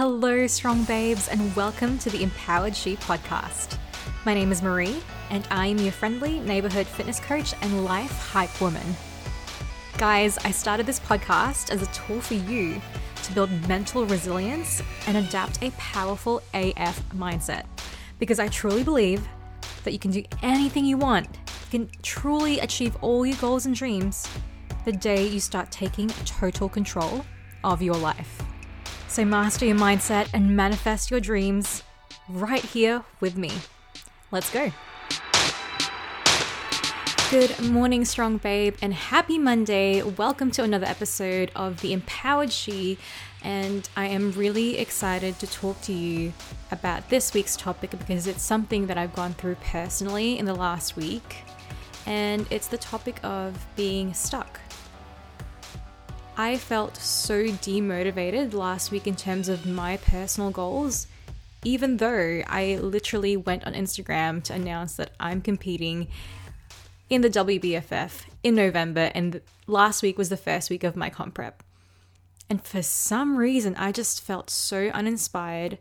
Hello, strong babes, and welcome to the Empowered She podcast. My name is Marie, and I am your friendly neighborhood fitness coach and life hype woman. Guys, I started this podcast as a tool for you to build mental resilience and adapt a powerful AF mindset because I truly believe that you can do anything you want. You can truly achieve all your goals and dreams the day you start taking total control of your life. So, master your mindset and manifest your dreams right here with me. Let's go. Good morning, strong babe, and happy Monday. Welcome to another episode of The Empowered She. And I am really excited to talk to you about this week's topic because it's something that I've gone through personally in the last week. And it's the topic of being stuck. I felt so demotivated last week in terms of my personal goals, even though I literally went on Instagram to announce that I'm competing in the WBFF in November, and last week was the first week of my comp prep. And for some reason, I just felt so uninspired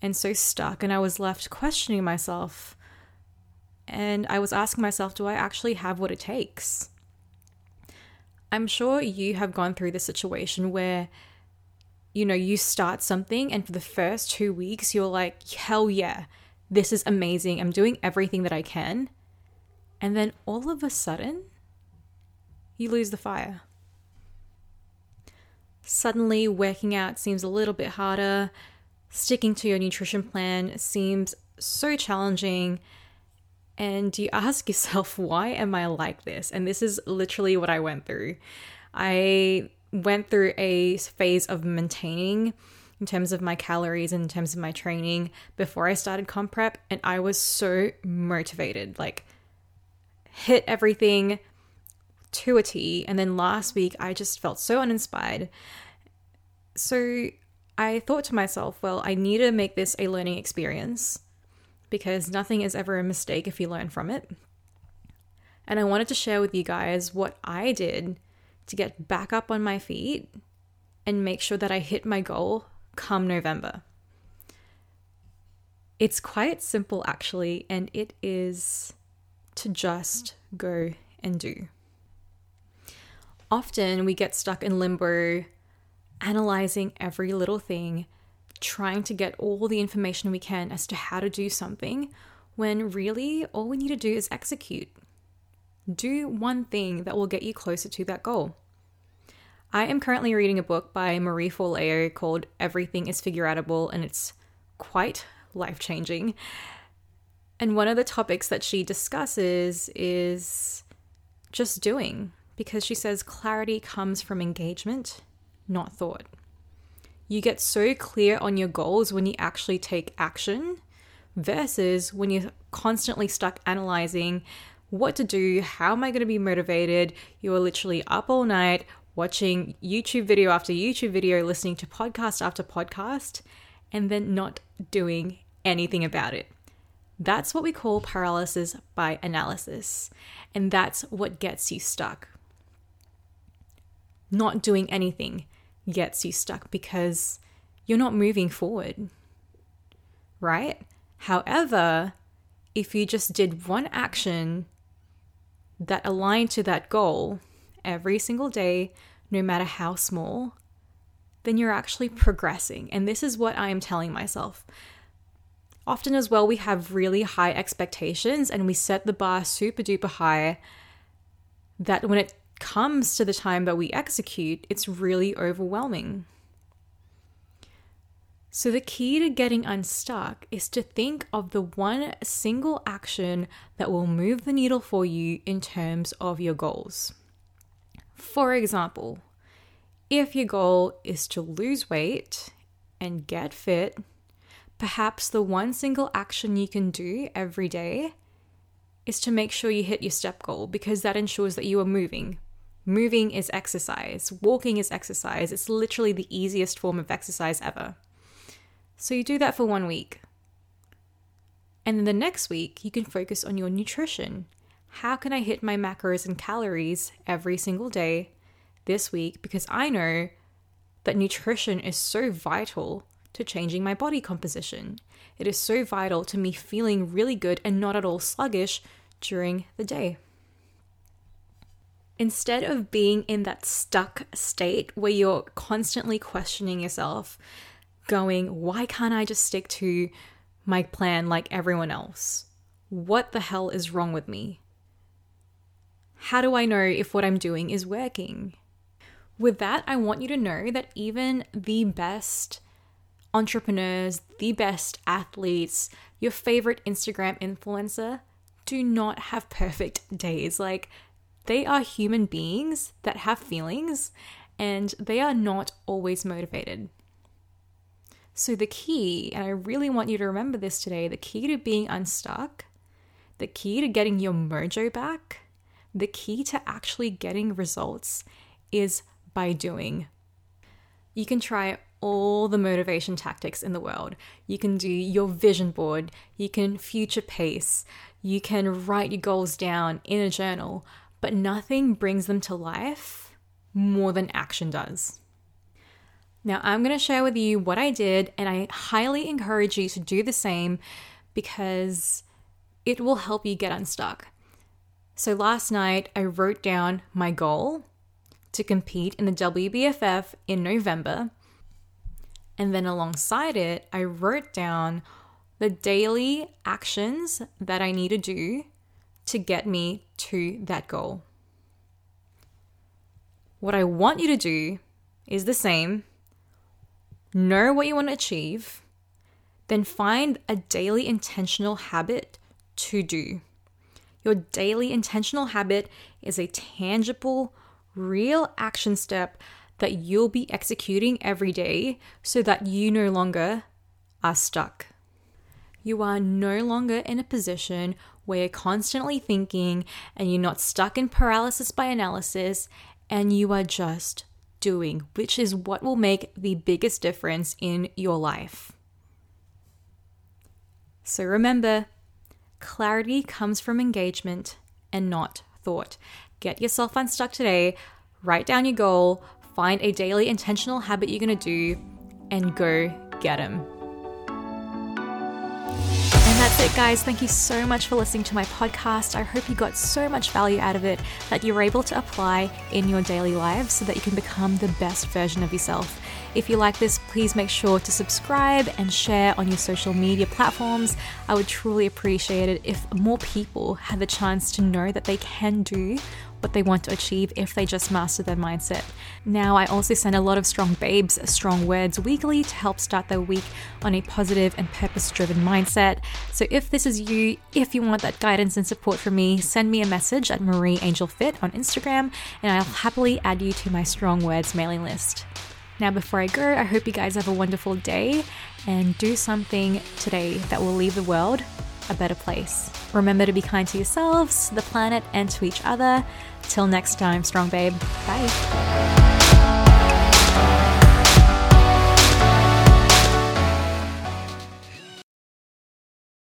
and so stuck, and I was left questioning myself. And I was asking myself, do I actually have what it takes? I'm sure you have gone through the situation where, you know, you start something, and for the first two weeks, you're like, hell yeah, this is amazing. I'm doing everything that I can. And then all of a sudden, you lose the fire. Suddenly, working out seems a little bit harder. Sticking to your nutrition plan seems so challenging. And you ask yourself, why am I like this? And this is literally what I went through. I went through a phase of maintaining in terms of my calories and in terms of my training before I started comp prep, and I was so motivated. Like, hit everything to a T. And then last week, I just felt so uninspired. So I thought to myself, well, I need to make this a learning experience because nothing is ever a mistake if you learn from it. And I wanted to share with you guys what I did to get back up on my feet and make sure that I hit my goal come November. It's quite simple, actually, and it is to just go and do. Often we get stuck in limbo, analyzing every little thing, trying to get all the information we can as to how to do something, when really all we need to do is execute. Do one thing that will get you closer to that goal. I am currently reading a book by Marie Forleo called Everything is Figure Outable, and it's quite life changing. And one of the topics that she discusses is just doing, because she says clarity comes from engagement, not thought. You get so clear on your goals when you actually take action versus when you're constantly stuck analyzing what to do, how am I going to be motivated? You are literally up all night watching YouTube video after YouTube video, listening to podcast after podcast, and then not doing anything about it. That's what we call paralysis by analysis. And that's what gets you stuck. Not doing anything gets you stuck because you're not moving forward. Right? However, if you just did one action that aligned to that goal every single day, no matter how small, then you're actually progressing. And this is what I am telling myself often as well, we have really high expectations and we set the bar super duper high that when it comes to the time that we execute, it's really overwhelming. So, the key to getting unstuck is to think of the one single action that will move the needle for you in terms of your goals. For example, if your goal is to lose weight and get fit, Perhaps the one single action you can do every day is to make sure you hit your step goal because that ensures that you are moving. Moving is exercise, walking is exercise. It's literally the easiest form of exercise ever. So you do that for one week. And then the next week, you can focus on your nutrition. How can I hit my macros and calories every single day this week? Because I know that nutrition is so vital to changing my body composition. It is so vital to me feeling really good and not at all sluggish during the day. Instead of being in that stuck state where you're constantly questioning yourself, going, why can't I just stick to my plan like everyone else? What the hell is wrong with me? How do I know if what I'm doing is working? With that, I want you to know that even the best entrepreneurs, the best athletes, your favorite Instagram influencer do not have perfect days. Like, they are human beings that have feelings and they are not always motivated. So, the key, and I really want you to remember this today the key to being unstuck, the key to getting your mojo back, the key to actually getting results is by doing. You can try all the motivation tactics in the world. You can do your vision board, you can future pace, you can write your goals down in a journal, but nothing brings them to life more than action does. Now, I'm going to share with you what I did, and I highly encourage you to do the same because it will help you get unstuck. So, last night I wrote down my goal to compete in the WBFF in November. And then alongside it, I wrote down the daily actions that I need to do to get me to that goal. What I want you to do is the same know what you want to achieve, then find a daily intentional habit to do. Your daily intentional habit is a tangible, real action step that you'll be executing every day so that you no longer are stuck. You are no longer in a position where you're constantly thinking and you're not stuck in paralysis by analysis and you are just doing, which is what will make the biggest difference in your life. So remember, clarity comes from engagement and not thought. Get yourself unstuck today, write down your goal, find a daily intentional habit you're going to do, and go get them. That's it, guys. Thank you so much for listening to my podcast. I hope you got so much value out of it that you're able to apply in your daily lives so that you can become the best version of yourself. If you like this, please make sure to subscribe and share on your social media platforms. I would truly appreciate it if more people had the chance to know that they can do what they want to achieve if they just master their mindset. Now, I also send a lot of strong babes strong words weekly to help start their week on a positive and purpose driven mindset. So, if this is you, if you want that guidance and support from me, send me a message at Marie Angel Fit on Instagram, and I'll happily add you to my strong words mailing list. Now, before I go, I hope you guys have a wonderful day and do something today that will leave the world a better place. Remember to be kind to yourselves, the planet, and to each other. Till next time, strong babe. Bye.